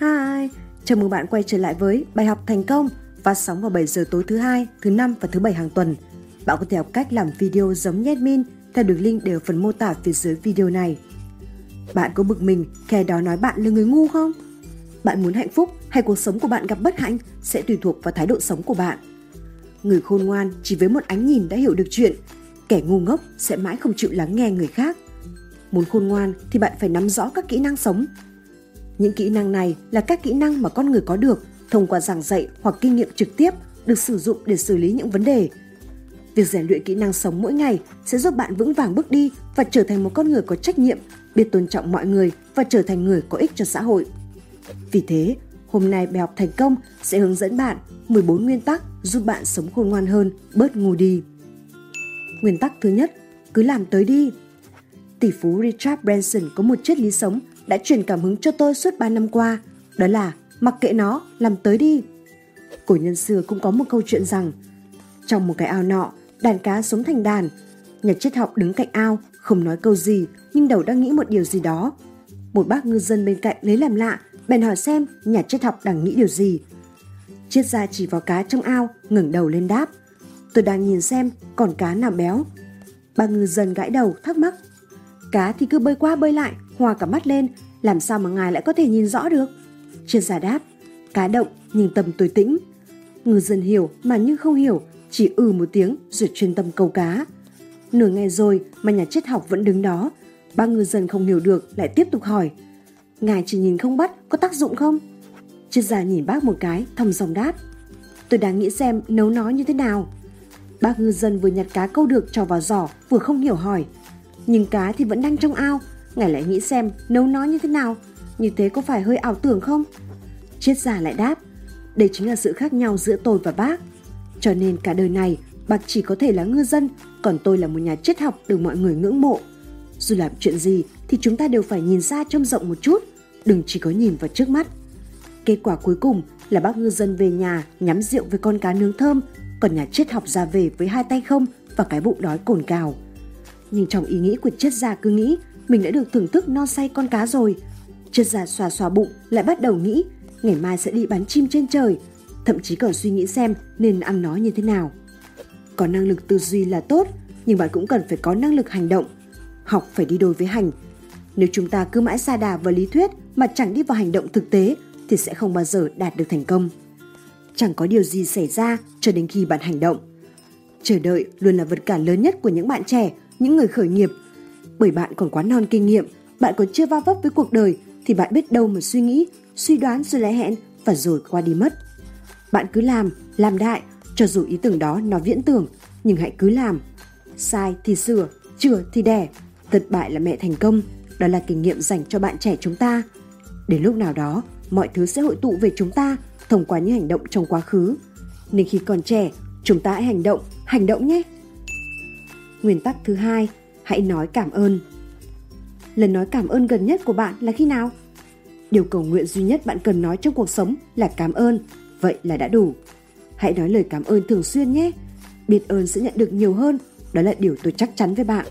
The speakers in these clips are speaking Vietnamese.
Hi, chào mừng bạn quay trở lại với bài học thành công phát sóng vào 7 giờ tối thứ hai, thứ năm và thứ bảy hàng tuần. Bạn có thể học cách làm video giống như min theo đường link đều ở phần mô tả phía dưới video này. Bạn có bực mình khi đó nói bạn là người ngu không? Bạn muốn hạnh phúc hay cuộc sống của bạn gặp bất hạnh sẽ tùy thuộc vào thái độ sống của bạn. Người khôn ngoan chỉ với một ánh nhìn đã hiểu được chuyện, kẻ ngu ngốc sẽ mãi không chịu lắng nghe người khác. Muốn khôn ngoan thì bạn phải nắm rõ các kỹ năng sống. Những kỹ năng này là các kỹ năng mà con người có được thông qua giảng dạy hoặc kinh nghiệm trực tiếp được sử dụng để xử lý những vấn đề. Việc rèn luyện kỹ năng sống mỗi ngày sẽ giúp bạn vững vàng bước đi và trở thành một con người có trách nhiệm, biết tôn trọng mọi người và trở thành người có ích cho xã hội. Vì thế, hôm nay bài học thành công sẽ hướng dẫn bạn 14 nguyên tắc giúp bạn sống khôn ngoan hơn, bớt ngu đi. Nguyên tắc thứ nhất, cứ làm tới đi. Tỷ phú Richard Branson có một triết lý sống đã truyền cảm hứng cho tôi suốt 3 năm qua, đó là mặc kệ nó, làm tới đi. Cổ nhân xưa cũng có một câu chuyện rằng, trong một cái ao nọ, đàn cá sống thành đàn. Nhà triết học đứng cạnh ao, không nói câu gì, nhưng đầu đang nghĩ một điều gì đó. Một bác ngư dân bên cạnh lấy làm lạ, bèn hỏi xem nhà triết học đang nghĩ điều gì. Triết gia chỉ vào cá trong ao, ngẩng đầu lên đáp. Tôi đang nhìn xem còn cá nào béo. Ba ngư dân gãi đầu thắc mắc. Cá thì cứ bơi qua bơi lại, Hoa cả mắt lên, làm sao mà ngài lại có thể nhìn rõ được? Chuyên gia đáp, cá động nhưng tâm tôi tĩnh. Ngư dân hiểu mà nhưng không hiểu, chỉ ừ một tiếng rồi chuyên tâm câu cá. Nửa ngày rồi mà nhà triết học vẫn đứng đó. Ba ngư dân không hiểu được lại tiếp tục hỏi. Ngài chỉ nhìn không bắt có tác dụng không? Triết gia nhìn bác một cái thầm dòng đáp. Tôi đang nghĩ xem nấu nó như thế nào. Bác ngư dân vừa nhặt cá câu được cho vào giỏ vừa không hiểu hỏi. Nhưng cá thì vẫn đang trong ao. Ngài lại nghĩ xem nấu nó như thế nào. Như thế có phải hơi ảo tưởng không? Triết giả lại đáp. Đây chính là sự khác nhau giữa tôi và bác. Cho nên cả đời này, bác chỉ có thể là ngư dân, còn tôi là một nhà triết học được mọi người ngưỡng mộ. Dù làm chuyện gì thì chúng ta đều phải nhìn xa trông rộng một chút, đừng chỉ có nhìn vào trước mắt. Kết quả cuối cùng là bác ngư dân về nhà nhắm rượu với con cá nướng thơm, còn nhà triết học ra về với hai tay không và cái bụng đói cồn cào. Nhưng trong ý nghĩ của triết gia cứ nghĩ mình đã được thưởng thức no say con cá rồi. Triết gia xòa xòa bụng lại bắt đầu nghĩ ngày mai sẽ đi bắn chim trên trời, thậm chí còn suy nghĩ xem nên ăn nó như thế nào. Có năng lực tư duy là tốt, nhưng bạn cũng cần phải có năng lực hành động. Học phải đi đôi với hành. Nếu chúng ta cứ mãi xa đà vào lý thuyết mà chẳng đi vào hành động thực tế thì sẽ không bao giờ đạt được thành công. Chẳng có điều gì xảy ra cho đến khi bạn hành động. Chờ đợi luôn là vật cản lớn nhất của những bạn trẻ, những người khởi nghiệp. Bởi bạn còn quá non kinh nghiệm, bạn còn chưa va vấp với cuộc đời thì bạn biết đâu mà suy nghĩ, suy đoán rồi lại hẹn và rồi qua đi mất. Bạn cứ làm, làm đại, cho dù ý tưởng đó nó viễn tưởng, nhưng hãy cứ làm. Sai thì sửa, chừa thì đẻ, thất bại là mẹ thành công, đó là kinh nghiệm dành cho bạn trẻ chúng ta. Đến lúc nào đó, mọi thứ sẽ hội tụ về chúng ta thông qua những hành động trong quá khứ. Nên khi còn trẻ, chúng ta hãy hành động, hành động nhé. Nguyên tắc thứ hai, hãy nói cảm ơn. Lần nói cảm ơn gần nhất của bạn là khi nào? Điều cầu nguyện duy nhất bạn cần nói trong cuộc sống là cảm ơn, vậy là đã đủ. Hãy nói lời cảm ơn thường xuyên nhé. Biết ơn sẽ nhận được nhiều hơn, đó là điều tôi chắc chắn với bạn.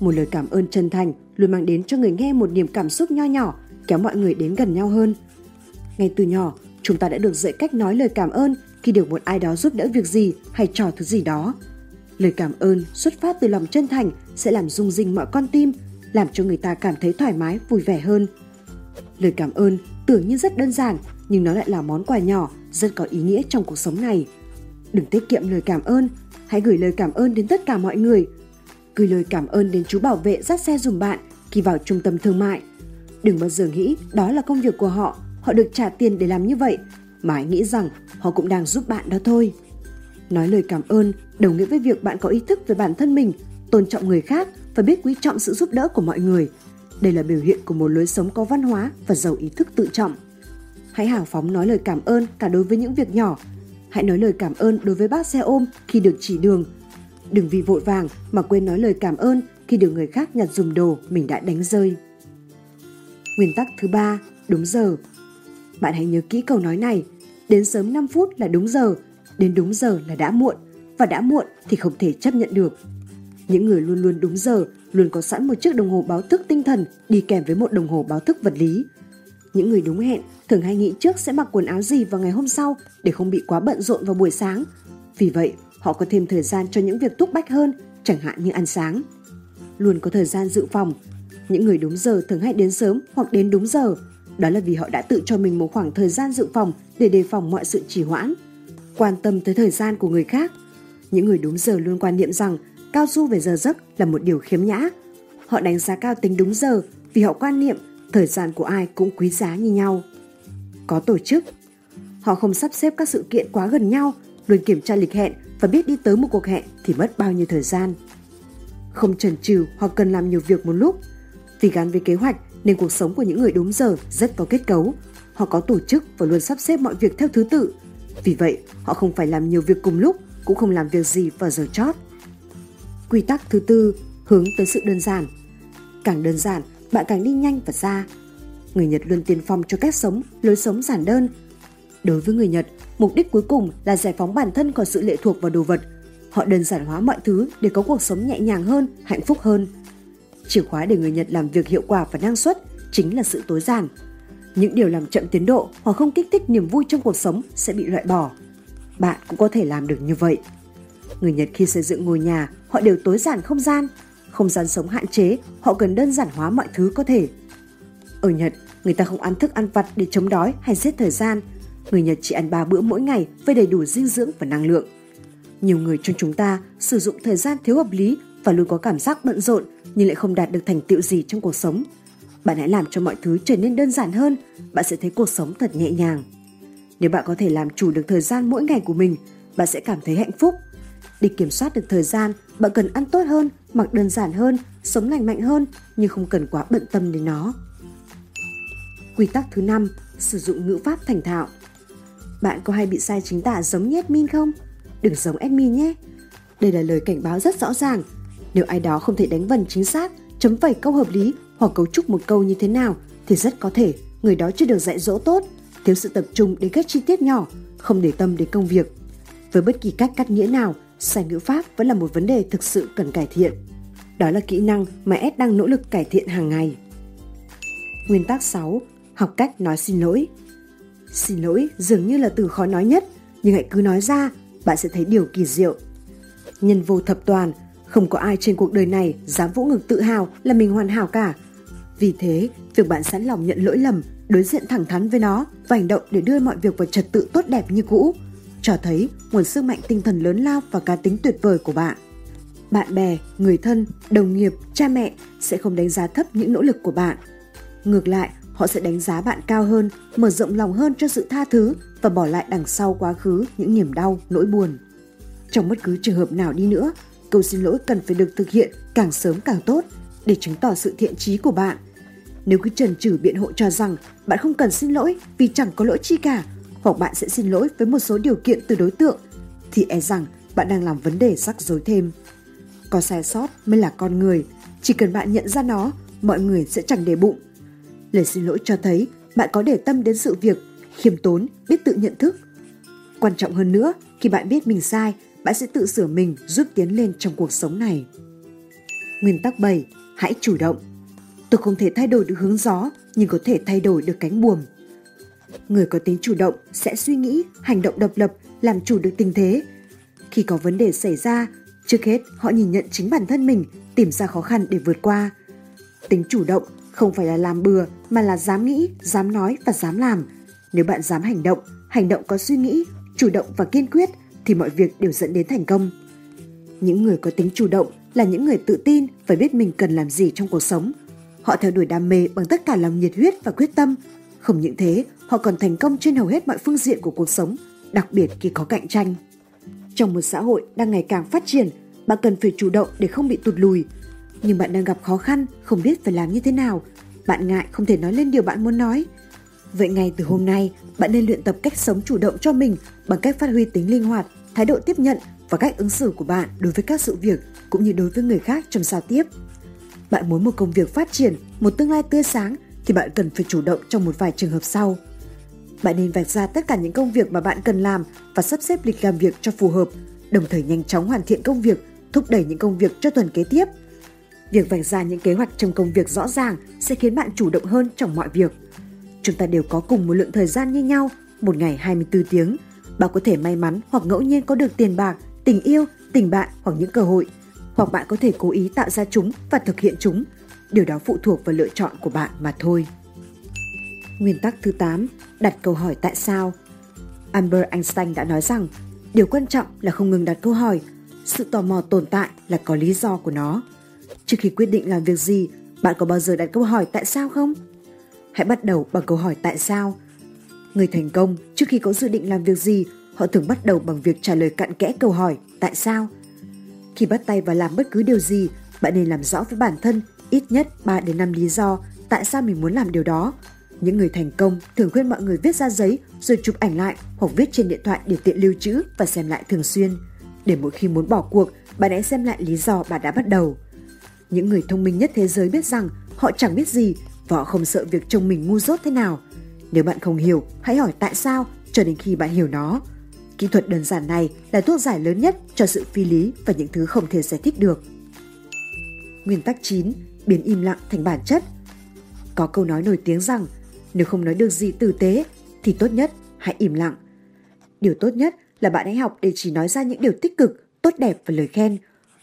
Một lời cảm ơn chân thành luôn mang đến cho người nghe một niềm cảm xúc nho nhỏ, kéo mọi người đến gần nhau hơn. Ngay từ nhỏ, chúng ta đã được dạy cách nói lời cảm ơn khi được một ai đó giúp đỡ việc gì hay trò thứ gì đó. Lời cảm ơn xuất phát từ lòng chân thành sẽ làm rung rinh mọi con tim, làm cho người ta cảm thấy thoải mái, vui vẻ hơn. Lời cảm ơn tưởng như rất đơn giản, nhưng nó lại là món quà nhỏ rất có ý nghĩa trong cuộc sống này. Đừng tiết kiệm lời cảm ơn, hãy gửi lời cảm ơn đến tất cả mọi người. Gửi lời cảm ơn đến chú bảo vệ dắt xe dùm bạn khi vào trung tâm thương mại. Đừng bao giờ nghĩ đó là công việc của họ, họ được trả tiền để làm như vậy, mà hãy nghĩ rằng họ cũng đang giúp bạn đó thôi. Nói lời cảm ơn đồng nghĩa với việc bạn có ý thức về bản thân mình, tôn trọng người khác và biết quý trọng sự giúp đỡ của mọi người. Đây là biểu hiện của một lối sống có văn hóa và giàu ý thức tự trọng. Hãy hào phóng nói lời cảm ơn cả đối với những việc nhỏ. Hãy nói lời cảm ơn đối với bác xe ôm khi được chỉ đường. Đừng vì vội vàng mà quên nói lời cảm ơn khi được người khác nhặt dùm đồ mình đã đánh rơi. Nguyên tắc thứ ba, đúng giờ. Bạn hãy nhớ kỹ câu nói này, đến sớm 5 phút là đúng giờ, đến đúng giờ là đã muộn, và đã muộn thì không thể chấp nhận được. Những người luôn luôn đúng giờ, luôn có sẵn một chiếc đồng hồ báo thức tinh thần đi kèm với một đồng hồ báo thức vật lý. Những người đúng hẹn thường hay nghĩ trước sẽ mặc quần áo gì vào ngày hôm sau để không bị quá bận rộn vào buổi sáng. Vì vậy, họ có thêm thời gian cho những việc túc bách hơn, chẳng hạn như ăn sáng. Luôn có thời gian dự phòng. Những người đúng giờ thường hay đến sớm hoặc đến đúng giờ. Đó là vì họ đã tự cho mình một khoảng thời gian dự phòng để đề phòng mọi sự trì hoãn. Quan tâm tới thời gian của người khác. Những người đúng giờ luôn quan niệm rằng cao su về giờ giấc là một điều khiếm nhã. Họ đánh giá cao tính đúng giờ vì họ quan niệm thời gian của ai cũng quý giá như nhau. Có tổ chức. Họ không sắp xếp các sự kiện quá gần nhau, luôn kiểm tra lịch hẹn và biết đi tới một cuộc hẹn thì mất bao nhiêu thời gian. Không chần chừ hoặc cần làm nhiều việc một lúc. Vì gắn với kế hoạch nên cuộc sống của những người đúng giờ rất có kết cấu. Họ có tổ chức và luôn sắp xếp mọi việc theo thứ tự. Vì vậy, họ không phải làm nhiều việc cùng lúc, cũng không làm việc gì vào giờ chót. Quy tắc thứ tư, hướng tới sự đơn giản. Càng đơn giản, bạn càng đi nhanh và xa. Người Nhật luôn tiên phong cho cách sống, lối sống giản đơn. Đối với người Nhật, mục đích cuối cùng là giải phóng bản thân khỏi sự lệ thuộc vào đồ vật. Họ đơn giản hóa mọi thứ để có cuộc sống nhẹ nhàng hơn, hạnh phúc hơn. Chìa khóa để người Nhật làm việc hiệu quả và năng suất chính là sự tối giản. Những điều làm chậm tiến độ hoặc không kích thích niềm vui trong cuộc sống sẽ bị loại bỏ. Bạn cũng có thể làm được như vậy. Người Nhật khi xây dựng ngôi nhà, họ đều tối giản không gian, không gian sống hạn chế, họ cần đơn giản hóa mọi thứ có thể. Ở Nhật, người ta không ăn thức ăn vặt để chống đói hay giết thời gian. Người Nhật chỉ ăn 3 bữa mỗi ngày với đầy đủ dinh dưỡng và năng lượng. Nhiều người trong chúng ta sử dụng thời gian thiếu hợp lý và luôn có cảm giác bận rộn nhưng lại không đạt được thành tựu gì trong cuộc sống. Bạn hãy làm cho mọi thứ trở nên đơn giản hơn, bạn sẽ thấy cuộc sống thật nhẹ nhàng. Nếu bạn có thể làm chủ được thời gian mỗi ngày của mình, bạn sẽ cảm thấy hạnh phúc. Để kiểm soát được thời gian, bạn cần ăn tốt hơn mặc đơn giản hơn, sống lành mạnh hơn nhưng không cần quá bận tâm đến nó. Quy tắc thứ năm, sử dụng ngữ pháp thành thạo. Bạn có hay bị sai chính tả giống như admin không? Đừng giống admin nhé. Đây là lời cảnh báo rất rõ ràng. Nếu ai đó không thể đánh vần chính xác, chấm phẩy câu hợp lý hoặc cấu trúc một câu như thế nào thì rất có thể người đó chưa được dạy dỗ tốt, thiếu sự tập trung đến các chi tiết nhỏ, không để tâm đến công việc. Với bất kỳ cách cắt nghĩa nào, sai ngữ pháp vẫn là một vấn đề thực sự cần cải thiện. Đó là kỹ năng mà S đang nỗ lực cải thiện hàng ngày. Nguyên tắc 6. Học cách nói xin lỗi. Xin lỗi dường như là từ khó nói nhất, nhưng hãy cứ nói ra, bạn sẽ thấy điều kỳ diệu. Nhân vô thập toàn, không có ai trên cuộc đời này dám vỗ ngực tự hào là mình hoàn hảo cả. Vì thế, việc bạn sẵn lòng nhận lỗi lầm, đối diện thẳng thắn với nó và hành động để đưa mọi việc vào trật tự tốt đẹp như cũ cho thấy nguồn sức mạnh tinh thần lớn lao và cá tính tuyệt vời của bạn. Bạn bè, người thân, đồng nghiệp, cha mẹ sẽ không đánh giá thấp những nỗ lực của bạn. Ngược lại, họ sẽ đánh giá bạn cao hơn, mở rộng lòng hơn cho sự tha thứ và bỏ lại đằng sau quá khứ những niềm đau, nỗi buồn. Trong bất cứ trường hợp nào đi nữa, câu xin lỗi cần phải được thực hiện càng sớm càng tốt để chứng tỏ sự thiện trí của bạn. Nếu cứ trần trừ biện hộ cho rằng bạn không cần xin lỗi vì chẳng có lỗi chi cả hoặc bạn sẽ xin lỗi với một số điều kiện từ đối tượng, thì e rằng bạn đang làm vấn đề rắc rối thêm. Có sai sót mới là con người, chỉ cần bạn nhận ra nó, mọi người sẽ chẳng để bụng. Lời xin lỗi cho thấy bạn có để tâm đến sự việc, khiêm tốn, biết tự nhận thức. Quan trọng hơn nữa, khi bạn biết mình sai, bạn sẽ tự sửa mình giúp tiến lên trong cuộc sống này. Nguyên tắc 7. Hãy chủ động. Tôi không thể thay đổi được hướng gió, nhưng có thể thay đổi được cánh buồm. Người có tính chủ động sẽ suy nghĩ, hành động độc lập, làm chủ được tình thế. Khi có vấn đề xảy ra, trước hết họ nhìn nhận chính bản thân mình, tìm ra khó khăn để vượt qua. Tính chủ động không phải là làm bừa mà là dám nghĩ, dám nói và dám làm. Nếu bạn dám hành động, hành động có suy nghĩ, chủ động và kiên quyết thì mọi việc đều dẫn đến thành công. Những người có tính chủ động là những người tự tin và biết mình cần làm gì trong cuộc sống. Họ theo đuổi đam mê bằng tất cả lòng nhiệt huyết và quyết tâm. Không những thế, họ còn thành công trên hầu hết mọi phương diện của cuộc sống, đặc biệt khi có cạnh tranh. Trong một xã hội đang ngày càng phát triển, bạn cần phải chủ động để không bị tụt lùi. Nhưng bạn đang gặp khó khăn, không biết phải làm như thế nào. Bạn ngại không thể nói lên điều bạn muốn nói. Vậy ngay từ hôm nay, bạn nên luyện tập cách sống chủ động cho mình bằng cách phát huy tính linh hoạt, thái độ tiếp nhận và cách ứng xử của bạn đối với các sự việc cũng như đối với người khác trong giao tiếp. Bạn muốn một công việc phát triển, một tương lai tươi sáng thì bạn cần phải chủ động trong một vài trường hợp sau. Bạn nên vạch ra tất cả những công việc mà bạn cần làm và sắp xếp lịch làm việc cho phù hợp, đồng thời nhanh chóng hoàn thiện công việc, thúc đẩy những công việc cho tuần kế tiếp. Việc vạch ra những kế hoạch trong công việc rõ ràng sẽ khiến bạn chủ động hơn trong mọi việc chúng ta đều có cùng một lượng thời gian như nhau, một ngày 24 tiếng. Bạn có thể may mắn hoặc ngẫu nhiên có được tiền bạc, tình yêu, tình bạn hoặc những cơ hội. Hoặc bạn có thể cố ý tạo ra chúng và thực hiện chúng. Điều đó phụ thuộc vào lựa chọn của bạn mà thôi. Nguyên tắc thứ 8, đặt câu hỏi tại sao. Albert Einstein đã nói rằng, điều quan trọng là không ngừng đặt câu hỏi, sự tò mò tồn tại là có lý do của nó. Trước khi quyết định làm việc gì, bạn có bao giờ đặt câu hỏi tại sao không? Hãy bắt đầu bằng câu hỏi tại sao. Người thành công trước khi có dự định làm việc gì, họ thường bắt đầu bằng việc trả lời cặn kẽ câu hỏi tại sao. Khi bắt tay vào làm bất cứ điều gì, bạn nên làm rõ với bản thân ít nhất 3 đến 5 lý do tại sao mình muốn làm điều đó. Những người thành công thường khuyên mọi người viết ra giấy rồi chụp ảnh lại hoặc viết trên điện thoại để tiện lưu trữ và xem lại thường xuyên. Để mỗi khi muốn bỏ cuộc, bạn hãy xem lại lý do bạn đã bắt đầu. Những người thông minh nhất thế giới biết rằng họ chẳng biết gì và họ không sợ việc chồng mình ngu dốt thế nào. Nếu bạn không hiểu, hãy hỏi tại sao cho đến khi bạn hiểu nó. Kỹ thuật đơn giản này là thuốc giải lớn nhất cho sự phi lý và những thứ không thể giải thích được. Nguyên tắc 9. Biến im lặng thành bản chất. Có câu nói nổi tiếng rằng nếu không nói được gì tử tế thì tốt nhất hãy im lặng. Điều tốt nhất là bạn hãy học để chỉ nói ra những điều tích cực, tốt đẹp và lời khen.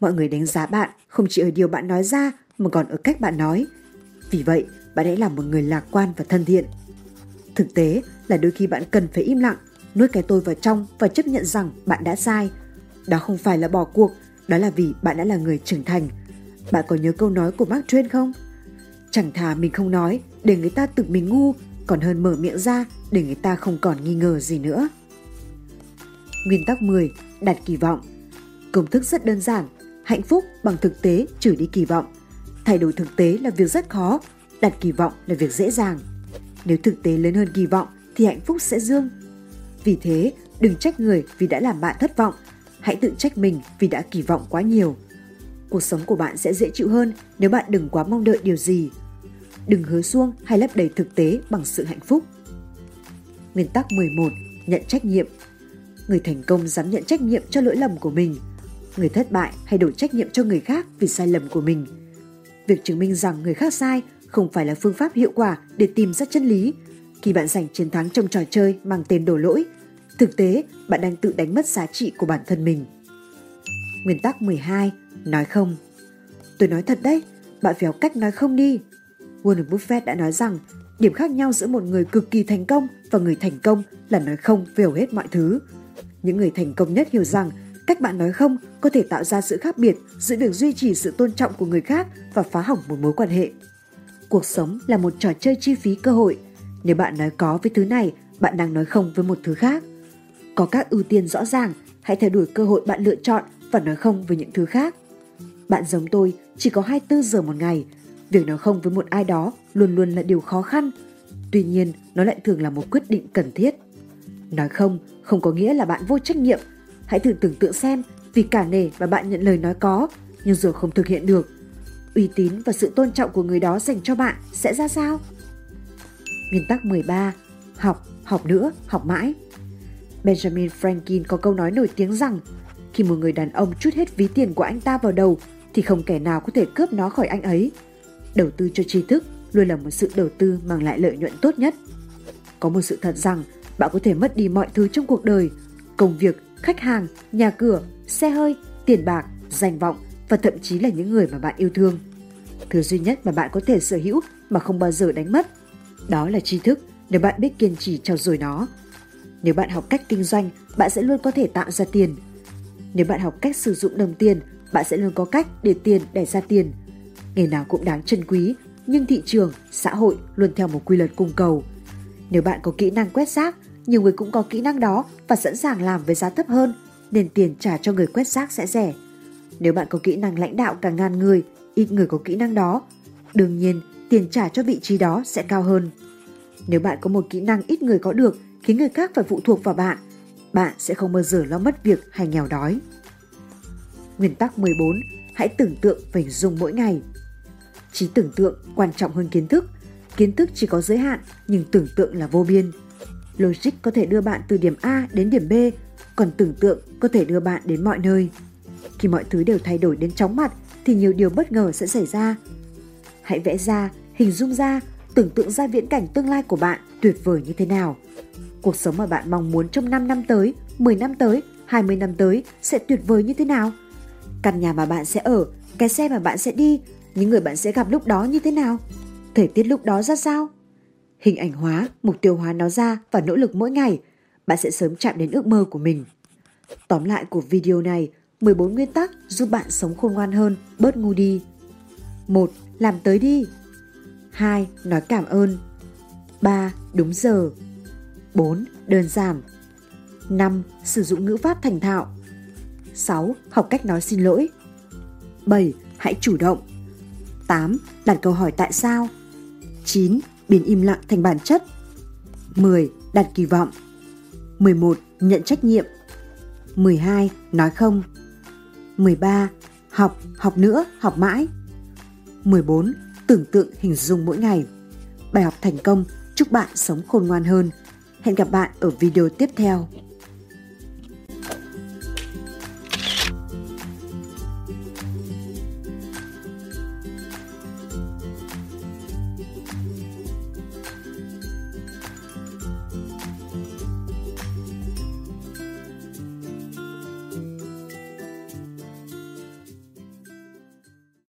Mọi người đánh giá bạn không chỉ ở điều bạn nói ra mà còn ở cách bạn nói. Vì vậy, bạn hãy là một người lạc quan và thân thiện. Thực tế là đôi khi bạn cần phải im lặng, nuốt cái tôi vào trong và chấp nhận rằng bạn đã sai. Đó không phải là bỏ cuộc, đó là vì bạn đã là người trưởng thành. Bạn có nhớ câu nói của Mark Twain không? Chẳng thà mình không nói để người ta tự mình ngu, còn hơn mở miệng ra để người ta không còn nghi ngờ gì nữa. Nguyên tắc 10. Đặt kỳ vọng Công thức rất đơn giản, hạnh phúc bằng thực tế trừ đi kỳ vọng. Thay đổi thực tế là việc rất khó, đặt kỳ vọng là việc dễ dàng. Nếu thực tế lớn hơn kỳ vọng thì hạnh phúc sẽ dương. Vì thế, đừng trách người vì đã làm bạn thất vọng, hãy tự trách mình vì đã kỳ vọng quá nhiều. Cuộc sống của bạn sẽ dễ chịu hơn nếu bạn đừng quá mong đợi điều gì. Đừng hứa xuông hay lấp đầy thực tế bằng sự hạnh phúc. Nguyên tắc 11. Nhận trách nhiệm Người thành công dám nhận trách nhiệm cho lỗi lầm của mình. Người thất bại hay đổ trách nhiệm cho người khác vì sai lầm của mình. Việc chứng minh rằng người khác sai không phải là phương pháp hiệu quả để tìm ra chân lý. Khi bạn giành chiến thắng trong trò chơi mang tên đổ lỗi, thực tế bạn đang tự đánh mất giá trị của bản thân mình. Nguyên tắc 12. Nói không Tôi nói thật đấy, bạn phải học cách nói không đi. Warren Buffett đã nói rằng điểm khác nhau giữa một người cực kỳ thành công và người thành công là nói không về hầu hết mọi thứ. Những người thành công nhất hiểu rằng cách bạn nói không có thể tạo ra sự khác biệt giữa việc duy trì sự tôn trọng của người khác và phá hỏng một mối quan hệ. Cuộc sống là một trò chơi chi phí cơ hội. Nếu bạn nói có với thứ này, bạn đang nói không với một thứ khác. Có các ưu tiên rõ ràng, hãy theo đuổi cơ hội bạn lựa chọn và nói không với những thứ khác. Bạn giống tôi, chỉ có 24 giờ một ngày. Việc nói không với một ai đó luôn luôn là điều khó khăn. Tuy nhiên, nó lại thường là một quyết định cần thiết. Nói không không có nghĩa là bạn vô trách nhiệm. Hãy thử tưởng tượng xem, vì cả nể mà bạn nhận lời nói có, nhưng rồi không thực hiện được. Uy tín và sự tôn trọng của người đó dành cho bạn sẽ ra sao? Nguyên tắc 13. Học, học nữa, học mãi. Benjamin Franklin có câu nói nổi tiếng rằng khi một người đàn ông chút hết ví tiền của anh ta vào đầu thì không kẻ nào có thể cướp nó khỏi anh ấy. Đầu tư cho tri thức luôn là một sự đầu tư mang lại lợi nhuận tốt nhất. Có một sự thật rằng bạn có thể mất đi mọi thứ trong cuộc đời, công việc, khách hàng, nhà cửa, xe hơi, tiền bạc, danh vọng và thậm chí là những người mà bạn yêu thương. Thứ duy nhất mà bạn có thể sở hữu mà không bao giờ đánh mất, đó là tri thức nếu bạn biết kiên trì trau dồi nó. Nếu bạn học cách kinh doanh, bạn sẽ luôn có thể tạo ra tiền. Nếu bạn học cách sử dụng đồng tiền, bạn sẽ luôn có cách để tiền đẻ ra tiền. Nghề nào cũng đáng trân quý, nhưng thị trường, xã hội luôn theo một quy luật cung cầu. Nếu bạn có kỹ năng quét rác, nhiều người cũng có kỹ năng đó và sẵn sàng làm với giá thấp hơn, nên tiền trả cho người quét rác sẽ rẻ. Nếu bạn có kỹ năng lãnh đạo cả ngàn người, ít người có kỹ năng đó, đương nhiên tiền trả cho vị trí đó sẽ cao hơn. Nếu bạn có một kỹ năng ít người có được khiến người khác phải phụ thuộc vào bạn, bạn sẽ không bao giờ lo mất việc hay nghèo đói. Nguyên tắc 14. Hãy tưởng tượng và hình dung mỗi ngày. Trí tưởng tượng quan trọng hơn kiến thức. Kiến thức chỉ có giới hạn, nhưng tưởng tượng là vô biên. Logic có thể đưa bạn từ điểm A đến điểm B, còn tưởng tượng có thể đưa bạn đến mọi nơi. Khi mọi thứ đều thay đổi đến chóng mặt thì nhiều điều bất ngờ sẽ xảy ra. Hãy vẽ ra, hình dung ra, tưởng tượng ra viễn cảnh tương lai của bạn tuyệt vời như thế nào. Cuộc sống mà bạn mong muốn trong 5 năm tới, 10 năm tới, 20 năm tới sẽ tuyệt vời như thế nào? Căn nhà mà bạn sẽ ở, cái xe mà bạn sẽ đi, những người bạn sẽ gặp lúc đó như thế nào? Thời tiết lúc đó ra sao? Hình ảnh hóa, mục tiêu hóa nó ra và nỗ lực mỗi ngày, bạn sẽ sớm chạm đến ước mơ của mình. Tóm lại của video này, 14 nguyên tắc giúp bạn sống khôn ngoan hơn, bớt ngu đi. 1. Làm tới đi. 2. Nói cảm ơn. 3. Đúng giờ. 4. Đơn giản. 5. Sử dụng ngữ pháp thành thạo. 6. Học cách nói xin lỗi. 7. Hãy chủ động. 8. Đặt câu hỏi tại sao. 9. Biến im lặng thành bản chất. 10. Đặt kỳ vọng. 11. Nhận trách nhiệm. 12. Nói không. 13. Học, học nữa, học mãi. 14. Tưởng tượng hình dung mỗi ngày. Bài học thành công chúc bạn sống khôn ngoan hơn. Hẹn gặp bạn ở video tiếp theo.